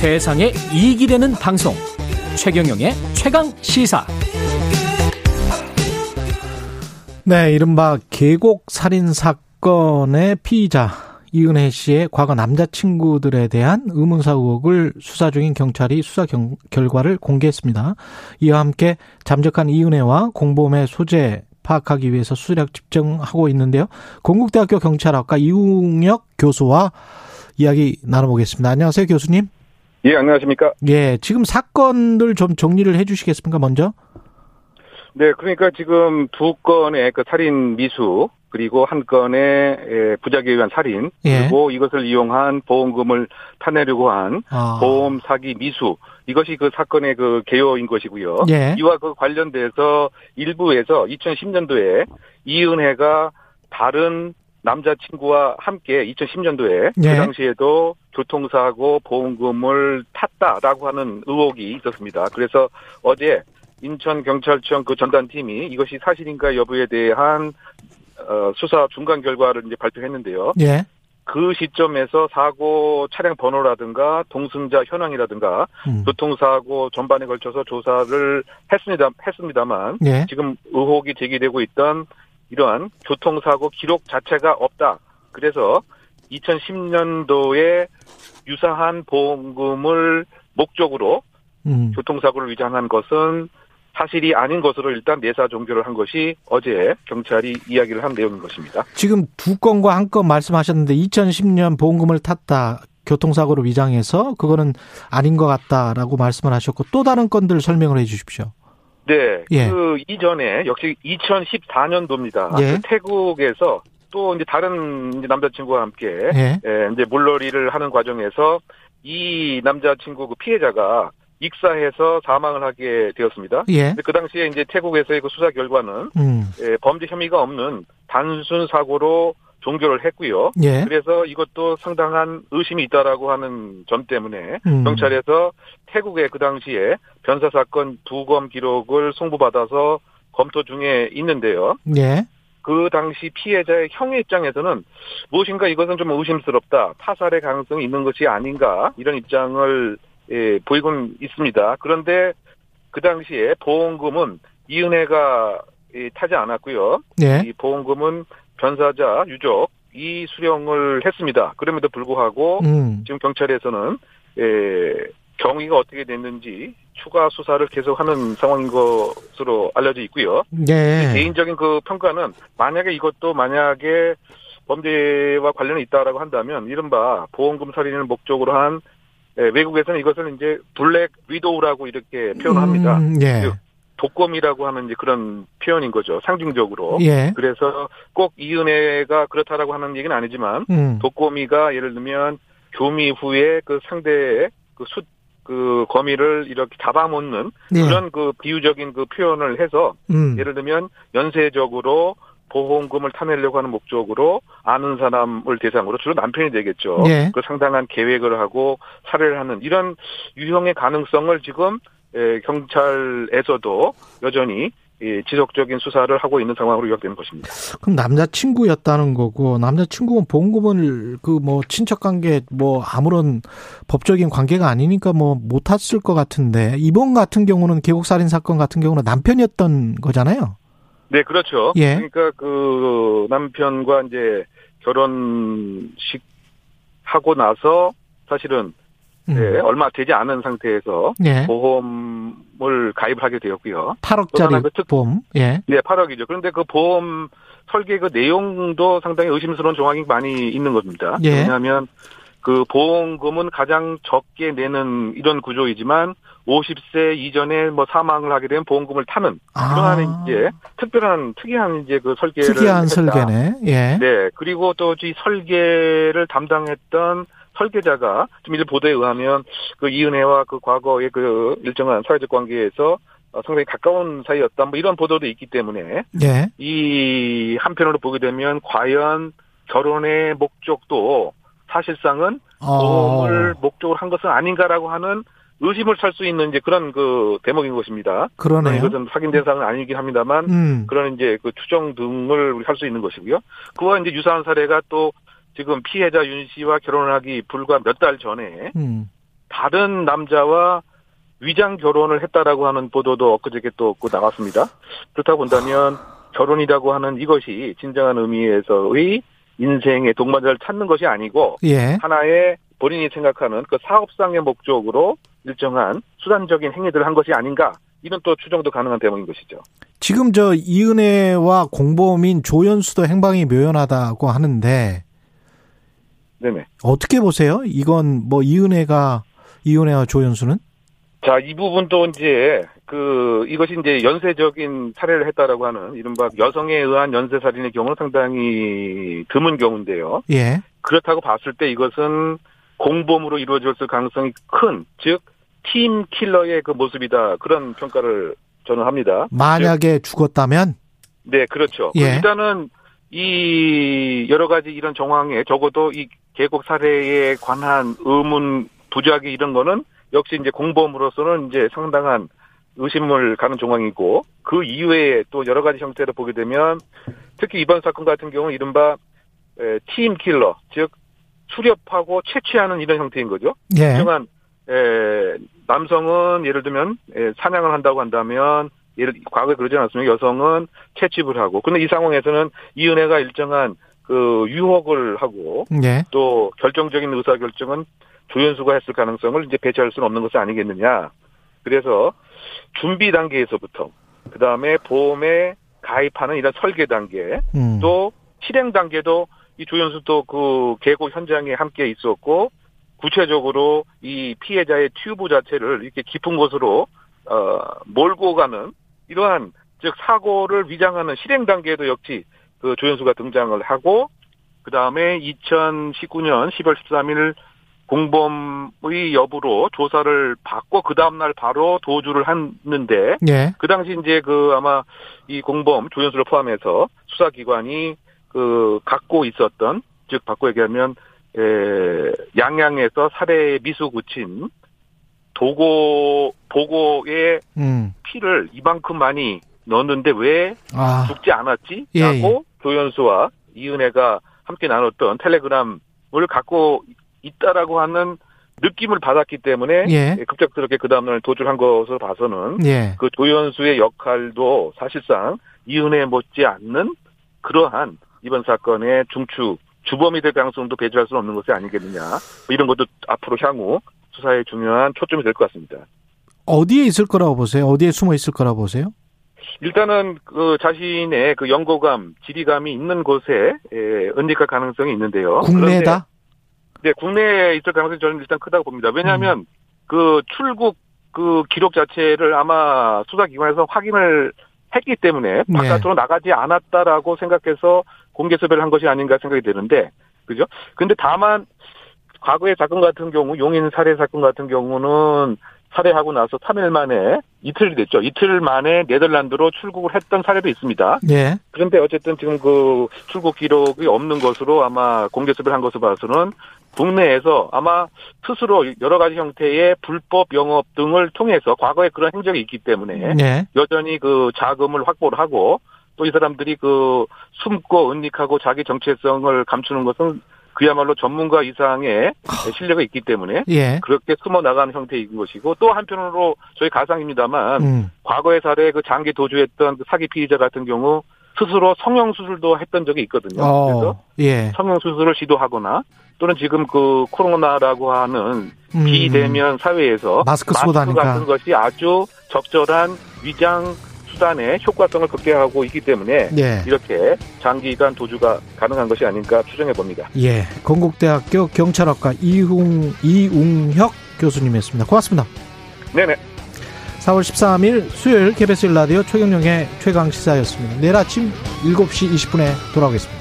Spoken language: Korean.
세상에 이익이 되는 방송 최경영의 최강 시사 네, 이른바 계곡 살인 사건의 피의자 이은혜 씨의 과거 남자친구들에 대한 의문사 의혹을 수사 중인 경찰이 수사 경, 결과를 공개했습니다. 이와 함께 잠적한 이은혜와 공범의 소재 파악하기 위해서 수력 집중하고 있는데요. 건국대학교 경찰학과 이웅혁 교수와 이야기 나눠보겠습니다. 안녕하세요, 교수님. 예, 안녕하십니까? 예, 지금 사건들 좀 정리를 해 주시겠습니까, 먼저? 네, 그러니까 지금 두 건의 그 살인 미수 그리고 한 건의 부작위에 의한 살인 예. 그리고 이것을 이용한 보험금을 타내려고 한 아. 보험 사기 미수 이것이 그 사건의 그 개요인 것이고요. 예. 이와 그 관련돼서 일부에서 2010년도에 이은혜가 다른 남자친구와 함께 2010년도에 예. 그 당시에도 교통사고 보험금을 탔다라고 하는 의혹이 있었습니다. 그래서 어제 인천경찰청 그 전단팀이 이것이 사실인가 여부에 대한 어, 수사 중간 결과를 이제 발표했는데요. 예. 그 시점에서 사고 차량 번호라든가 동승자 현황이라든가 음. 교통사고 전반에 걸쳐서 조사를 했습니다, 했습니다만 예. 지금 의혹이 제기되고 있던 이러한 교통사고 기록 자체가 없다. 그래서 2010년도에 유사한 보험금을 목적으로 음. 교통사고를 위장한 것은 사실이 아닌 것으로 일단 내사 종결을 한 것이 어제 경찰이 이야기를 한 내용인 것입니다. 지금 두 건과 한 건 말씀하셨는데 2010년 보험금을 탔다. 교통사고로 위장해서 그거는 아닌 것 같다라고 말씀을 하셨고 또 다른 건들 설명을 해 주십시오. 네. 예. 그 이전에 역시 2014년도입니다. 예. 태국에서 또 이제 다른 이제 남자친구와 함께 예. 예, 이제 물놀이를 하는 과정에서 이 남자친구 그 피해자가 익사해서 사망을 하게 되었습니다. 예. 그 당시에 이제 태국에서의 그 수사 결과는 음. 예, 범죄 혐의가 없는 단순 사고로 종결을 했고요. 예. 그래서 이것도 상당한 의심이 있다라고 하는 점 때문에 음. 경찰에서 태국에 그 당시에 변사 사건 부검 기록을 송부받아서 검토 중에 있는데요. 예. 그 당시 피해자의 형의 입장에서는 무엇인가 이것은 좀 의심스럽다. 타살의 가능성이 있는 것이 아닌가 이런 입장을 예, 보이곤 있습니다. 그런데 그 당시에 보험금은 이은혜가 예, 타지 않았고요. 예. 이 보험금은 변사자 유족 이 수령을 했습니다. 그럼에도 불구하고 음. 지금 경찰에서는 예, 경위가 어떻게 됐는지 추가 수사를 계속하는 상황인 것으로 알려져 있고요. 예. 개인적인 그 평가는 만약에 이것도 만약에 범죄와 관련이 있다라고 한다면 이른바 보험금 살인을 목적으로 한 예, 외국에서는 이것을 이제 블랙 위도우라고 이렇게 표현합니다. 음, 예. 그 독검이라고 하는 이제 그런 표현인 거죠. 상징적으로. 예. 그래서 꼭 이은혜가 그렇다라고 하는 얘기는 아니지만 음. 독거미가 예를 들면 교미 후에 그 상대의 그 수, 그 거미를 이렇게 잡아먹는 예. 그런 그 비유적인 그 표현을 해서 음. 예를 들면 연쇄적으로 보험금을 타내려고 하는 목적으로 아는 사람을 대상으로 주로 남편이 되겠죠. 예. 그 상당한 계획을 하고 살해를 하는 이런 유형의 가능성을 지금 에, 경찰에서도 여전히 예, 지속적인 수사를 하고 있는 상황으로 요약되는 것입니다. 그럼 남자친구였다는 거고 남자친구는 보험금을 그 뭐 친척 관계 뭐 아무런 법적인 관계가 아니니까 뭐못 탔을 것 같은데 이번 같은 경우는 계곡 살인 사건 같은 경우는 남편이었던 거잖아요. 네, 그렇죠. 예. 그러니까 그 남편과 이제 결혼식 하고 나서 사실은 음. 네, 얼마 되지 않은 상태에서 예. 보험을 가입을 하게 되었고요. 8억짜리 그 특- 보험. 예. 네, 8억이죠. 그런데 그 보험 설계 그 내용도 상당히 의심스러운 조항이 많이 있는 겁니다. 예. 왜냐하면 그 보험금은 가장 적게 내는 이런 구조이지만 50세 이전에 뭐 사망을 하게 되면 보험금을 타는 아. 그러한 이제 특별한 특이한 이제 그 설계를 특이한 했다. 설계네. 예. 네, 그리고 또 이 설계를 담당했던 설계자가 지금 이 보도에 의하면 그 이은혜와 그 과거의 그 일정한 사회적 관계에서 어, 상당히 가까운 사이였다. 뭐 이런 보도도 있기 때문에 예. 이 한편으로 보게 되면 과연 결혼의 목적도 사실상은 어. 보험을 목적으로 한 것은 아닌가라고 하는 의심을 살 수 있는 이제 그런 그 대목인 것입니다. 그러네요. 이것은 확인된 사항은 아니긴 합니다만 음. 그런 이제 그 추정 등을 할 수 있는 것이고요. 그와 이제 유사한 사례가 또 지금 피해자 윤 씨와 결혼하기 불과 몇 달 전에 음. 다른 남자와 위장 결혼을 했다라고 하는 보도도 엊그저께 또 나왔습니다. 그렇다고 본다면 결혼이라고 하는 이것이 진정한 의미에서의 인생의 동반자를 찾는 것이 아니고 예. 하나의 본인이 생각하는 그 사업상의 목적으로 일정한 수단적인 행위들을 한 것이 아닌가 이런 또 추정도 가능한 대목인 것이죠. 지금 저 이은혜와 공범인 조연수도 행방이 묘연하다고 하는데 네네. 어떻게 보세요? 이건 뭐 이은혜가 이은혜와 조연수는? 자, 이 부분도 이제 그 이것이 이제 연쇄적인 살해를 했다라고 하는 이른바 여성에 의한 연쇄 살인의 경우는 상당히 드문 경우인데요. 예. 그렇다고 봤을 때 이것은 공범으로 이루어졌을 가능성이 큰, 즉, 팀 킬러의 그 모습이다. 그런 평가를 저는 합니다. 만약에 죽었다면? 네, 그렇죠. 예. 일단은 이 여러 가지 이런 정황에 적어도 이 계곡 살해에 관한 의문 부작위 이런 거는 역시 이제 공범으로서는 이제 상당한 의심을 가는 정황이고 그 이외에 또 여러 가지 형태로 보게 되면 특히 이번 사건 같은 경우는 이른바 에, 팀 킬러 즉 수렵하고 채취하는 이런 형태인 거죠. 예. 하지만 에, 남성은 예를 들면 에, 사냥을 한다고 한다면 예를 과거에 그러지 않았습니까? 여성은 채집을 하고 근데 이 상황에서는 이은혜가 일정한 그 유혹을 하고 예. 또 결정적인 의사 결정은 조연수가 했을 가능성을 이제 배제할 수는 없는 것이 아니겠느냐. 그래서 준비 단계에서부터 그 다음에 보험에 가입하는 이런 설계 단계 음. 또 실행 단계도 이 조연수도 그 계곡 현장에 함께 있었고 구체적으로 이 피해자의 튜브 자체를 이렇게 깊은 곳으로 어 몰고 가는 이러한 즉 사고를 위장하는 실행 단계에도 역시 그 조연수가 등장을 하고 그 다음에 2019년 10월 13일 공범의 여부로 조사를 받고 그 다음날 바로 도주를 했는데 예. 그 당시 이제 그 아마 이 공범 조연수를 포함해서 수사기관이 그 갖고 있었던 즉 바꿔 얘기하면 에, 양양에서 살해 미수 붙인 도고 보고에 음. 피를 이만큼 많이 넣었는데 왜 아. 죽지 않았지? 예, 라고 조연수와 이은혜가 함께 나눴던 텔레그램을 갖고 있다라고 하는 느낌을 받았기 때문에 예. 급작스럽게 그 다음날 도주한 것으로 봐서는 예. 그 조연수의 역할도 사실상 이은혜 못지 않는 그러한 이번 사건의 중추 주범이 될 가능성도 배제할 수는 없는 것이 아니겠느냐 뭐 이런 것도 앞으로 향후 수사에 중요한 초점이 될 것 같습니다. 어디에 있을 거라고 보세요? 어디에 숨어 있을 거라고 보세요? 일단은 그 자신의 그 연고감, 지리감이 있는 곳에 에, 은닉할 가능성이 있는데요. 국내다? 네, 국내에 있을 가능성이 저는 일단 크다고 봅니다. 왜냐하면 음. 그 출국 그 기록 자체를 아마 수사기관에서 확인을 했기 때문에 네. 바깥으로 나가지 않았다라고 생각해서 공개 수배를 한 것이 아닌가 생각이 드는데, 그죠? 근데 다만 과거의 사건 같은 경우 용인 살해 사건 같은 경우는 살해하고 나서 3일 만에 이틀이 됐죠. 이틀 만에 네덜란드로 출국을 했던 사례도 있습니다. 예. 그런데 어쨌든 지금 그 출국 기록이 없는 것으로 아마 공개 수배를 한 것으로 봐서는 국내에서 아마 스스로 여러 가지 형태의 불법 영업 등을 통해서 과거에 그런 행적이 있기 때문에 예. 여전히 그 자금을 확보를 하고 또 이 사람들이 그 숨고 은닉하고 자기 정체성을 감추는 것은 그야말로 전문가 이상의 실력이 있기 때문에 예. 그렇게 숨어 나가는 형태인 것이고 또 한편으로 저희 가상입니다만 음. 과거의 사례 그 장기 도주했던 그 사기 피의자 같은 경우 스스로 성형 수술도 했던 적이 있거든요. 그래서 어. 예. 성형 수술을 시도하거나 또는 지금 그 코로나라고 하는 음. 비대면 사회에서 마스크 다니까. 같은 것이 아주 적절한 위장 수단의 효과성을 극대화하고 있기 때문에 예. 이렇게 장기간 도주가 가능한 것이 아닌가 추정해 봅니다. 예. 건국대학교 경찰학과 이웅 이웅혁 교수님이었습니다. 고맙습니다. 네네. 4월 13일 수요일 KBS 라디오 최경영의 최강 시사였습니다. 내일 아침 7시 20분에 돌아오겠습니다.